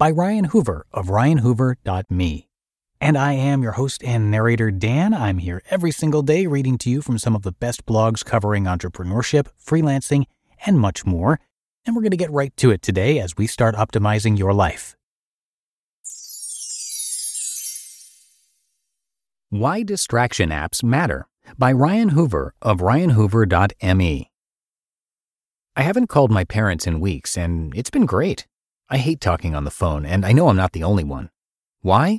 by Ryan Hoover of ryanhoover.me. And I am your host and narrator, Dan. I'm here every single day reading to you from some of the best blogs covering entrepreneurship, freelancing, and much more. And we're going to get right to it today as we start optimizing your life. Why Distraction Apps Matter by Ryan Hoover of ryanhoover.me. I haven't called my parents in weeks, and it's been great. I hate talking on the phone, and I know I'm not the only one. Why?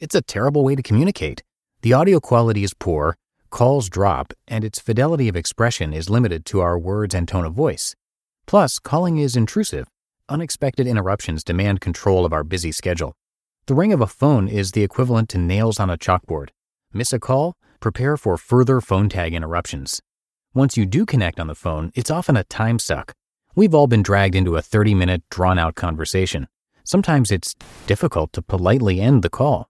It's a terrible way to communicate. The audio quality is poor, calls drop, and its fidelity of expression is limited to our words and tone of voice. Plus, calling is intrusive. Unexpected interruptions demand control of our busy schedule. The ring of a phone is the equivalent to nails on a chalkboard. Miss a call? Prepare for further phone tag interruptions. Once you do connect on the phone, it's often a time suck. We've all been dragged into a 30 minute, drawn out conversation. Sometimes it's difficult to politely end the call.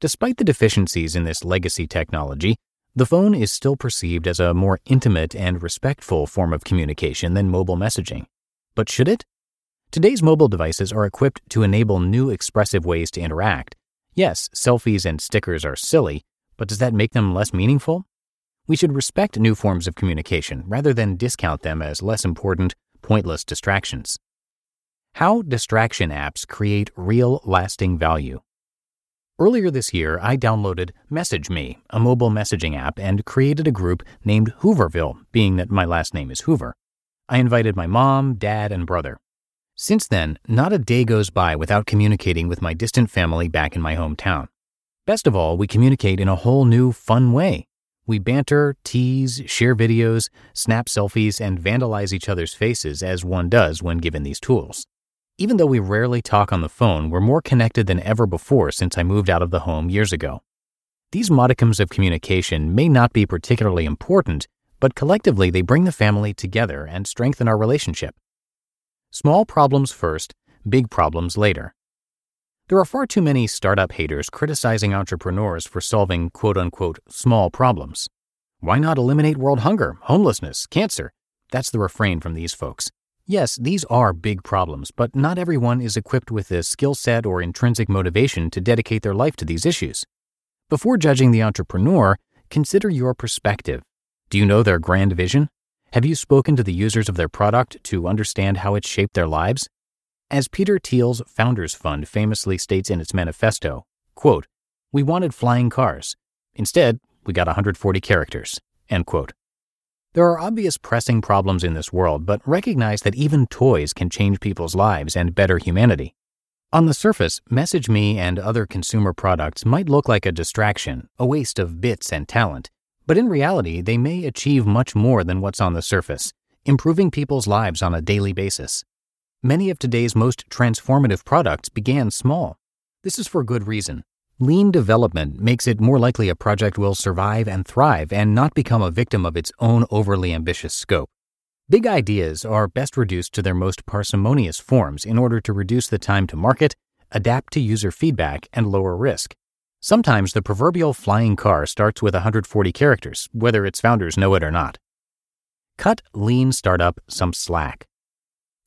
Despite the deficiencies in this legacy technology, the phone is still perceived as a more intimate and respectful form of communication than mobile messaging. But should it? Today's mobile devices are equipped to enable new expressive ways to interact. Yes, selfies and stickers are silly, but does that make them less meaningful? We should respect new forms of communication rather than discount them as less important pointless distractions. How distraction apps create real lasting value. Earlier this year, I downloaded Message Me, a mobile messaging app, and created a group named Hooverville, being that my last name is Hoover. I invited my mom, dad, and brother. Since then, not a day goes by without communicating with my distant family back in my hometown. Best of all, we communicate in a whole new, fun way. We banter, tease, share videos, snap selfies, and vandalize each other's faces as one does when given these tools. Even though we rarely talk on the phone, we're more connected than ever before since I moved out of the home years ago. These modicums of communication may not be particularly important, but collectively they bring the family together and strengthen our relationship. Small problems first, big problems later. There are far too many startup haters criticizing entrepreneurs for solving quote unquote small problems. Why not eliminate world hunger, homelessness, cancer? That's the refrain from these folks. Yes, these are big problems, but not everyone is equipped with the skill set or intrinsic motivation to dedicate their life to these issues. Before judging the entrepreneur, consider your perspective. Do you know their grand vision? Have you spoken to the users of their product to understand how it shaped their lives? As Peter Thiel's Founders Fund famously states in its manifesto, quote, We wanted flying cars. Instead, we got 140 characters. End quote. There are obvious pressing problems in this world, but recognize that even toys can change people's lives and better humanity. On the surface, Message Me and other consumer products might look like a distraction, a waste of bits and talent, but in reality, they may achieve much more than what's on the surface, improving people's lives on a daily basis. Many of today's most transformative products began small. This is for good reason. Lean development makes it more likely a project will survive and thrive and not become a victim of its own overly ambitious scope. Big ideas are best reduced to their most parsimonious forms in order to reduce the time to market, adapt to user feedback, and lower risk. Sometimes the proverbial flying car starts with 140 characters, whether its founders know it or not. Cut lean startup some slack.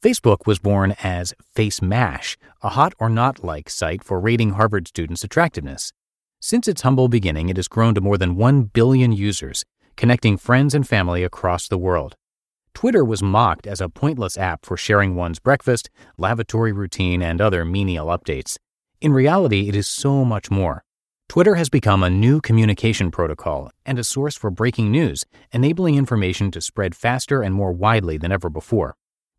Facebook was born as FaceMash, a hot or not like site for rating Harvard students' attractiveness. Since its humble beginning, it has grown to more than 1 billion users, connecting friends and family across the world. Twitter was mocked as a pointless app for sharing one's breakfast, lavatory routine, and other menial updates. In reality, it is so much more. Twitter has become a new communication protocol and a source for breaking news, enabling information to spread faster and more widely than ever before.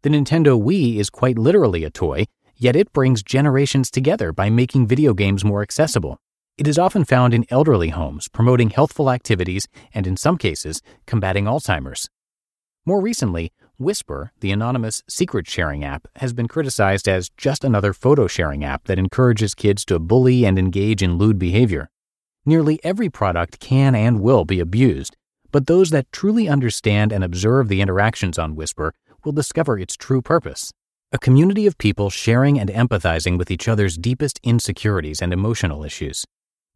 The Nintendo Wii is quite literally a toy, yet it brings generations together by making video games more accessible. It is often found in elderly homes, promoting healthful activities and, in some cases, combating Alzheimer's. More recently, Whisper, the anonymous secret sharing app, has been criticized as just another photo sharing app that encourages kids to bully and engage in lewd behavior. Nearly every product can and will be abused, but those that truly understand and observe the interactions on Whisper will discover its true purpose a community of people sharing and empathizing with each other's deepest insecurities and emotional issues.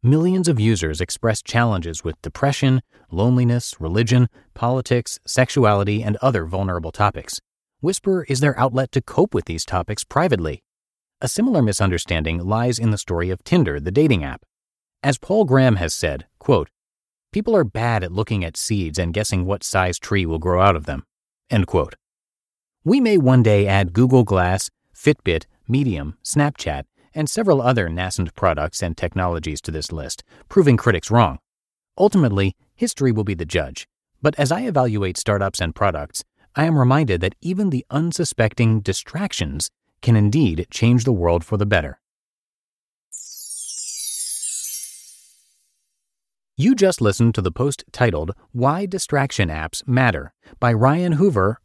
Millions of users express challenges with depression, loneliness, religion, politics, sexuality, and other vulnerable topics. Whisper is their outlet to cope with these topics privately. A similar misunderstanding lies in the story of Tinder, the dating app. As Paul Graham has said, quote, People are bad at looking at seeds and guessing what size tree will grow out of them. End quote. We may one day add Google Glass, Fitbit, Medium, Snapchat, and several other nascent products and technologies to this list, proving critics wrong. Ultimately, history will be the judge. But as I evaluate startups and products, I am reminded that even the unsuspecting distractions can indeed change the world for the better. You just listened to the post titled Why Distraction Apps Matter by Ryan Hoover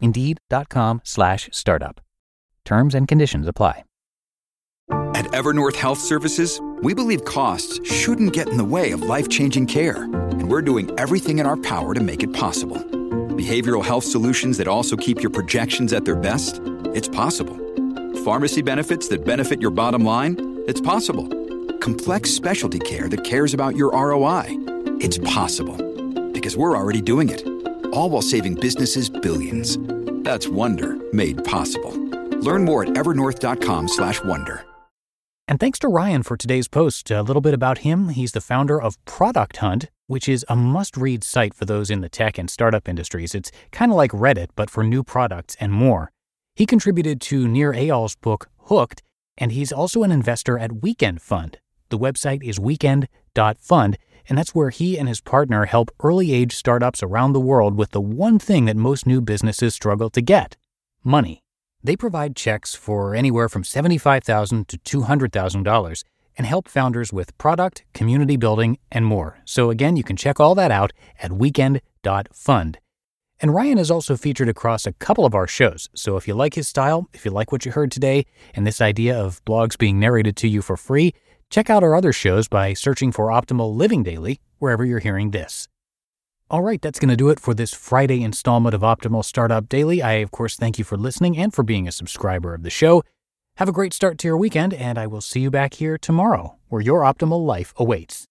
Indeed.com slash startup. Terms and conditions apply. At Evernorth Health Services, we believe costs shouldn't get in the way of life changing care, and we're doing everything in our power to make it possible. Behavioral health solutions that also keep your projections at their best? It's possible. Pharmacy benefits that benefit your bottom line? It's possible. Complex specialty care that cares about your ROI? It's possible. Because we're already doing it. All while saving businesses billions. That's Wonder made possible. Learn more at evernorth.com/wonder. And thanks to Ryan for today's post. A little bit about him. He's the founder of Product Hunt, which is a must read site for those in the tech and startup industries. It's kind of like Reddit, but for new products and more. He contributed to Nir Eyal's book, Hooked, and he's also an investor at Weekend Fund. The website is weekend.fund, and that's where he and his partner help early age startups around the world with the one thing that most new businesses struggle to get money. They provide checks for anywhere from $75,000 to $200,000 and help founders with product, community building, and more. So again, you can check all that out at weekend.fund. And Ryan is also featured across a couple of our shows. So if you like his style, if you like what you heard today, and this idea of blogs being narrated to you for free, check out our other shows by searching for Optimal Living Daily wherever you're hearing this. All right, that's going to do it for this Friday installment of Optimal Startup Daily. I, of course, thank you for listening and for being a subscriber of the show. Have a great start to your weekend, and I will see you back here tomorrow, where your optimal life awaits.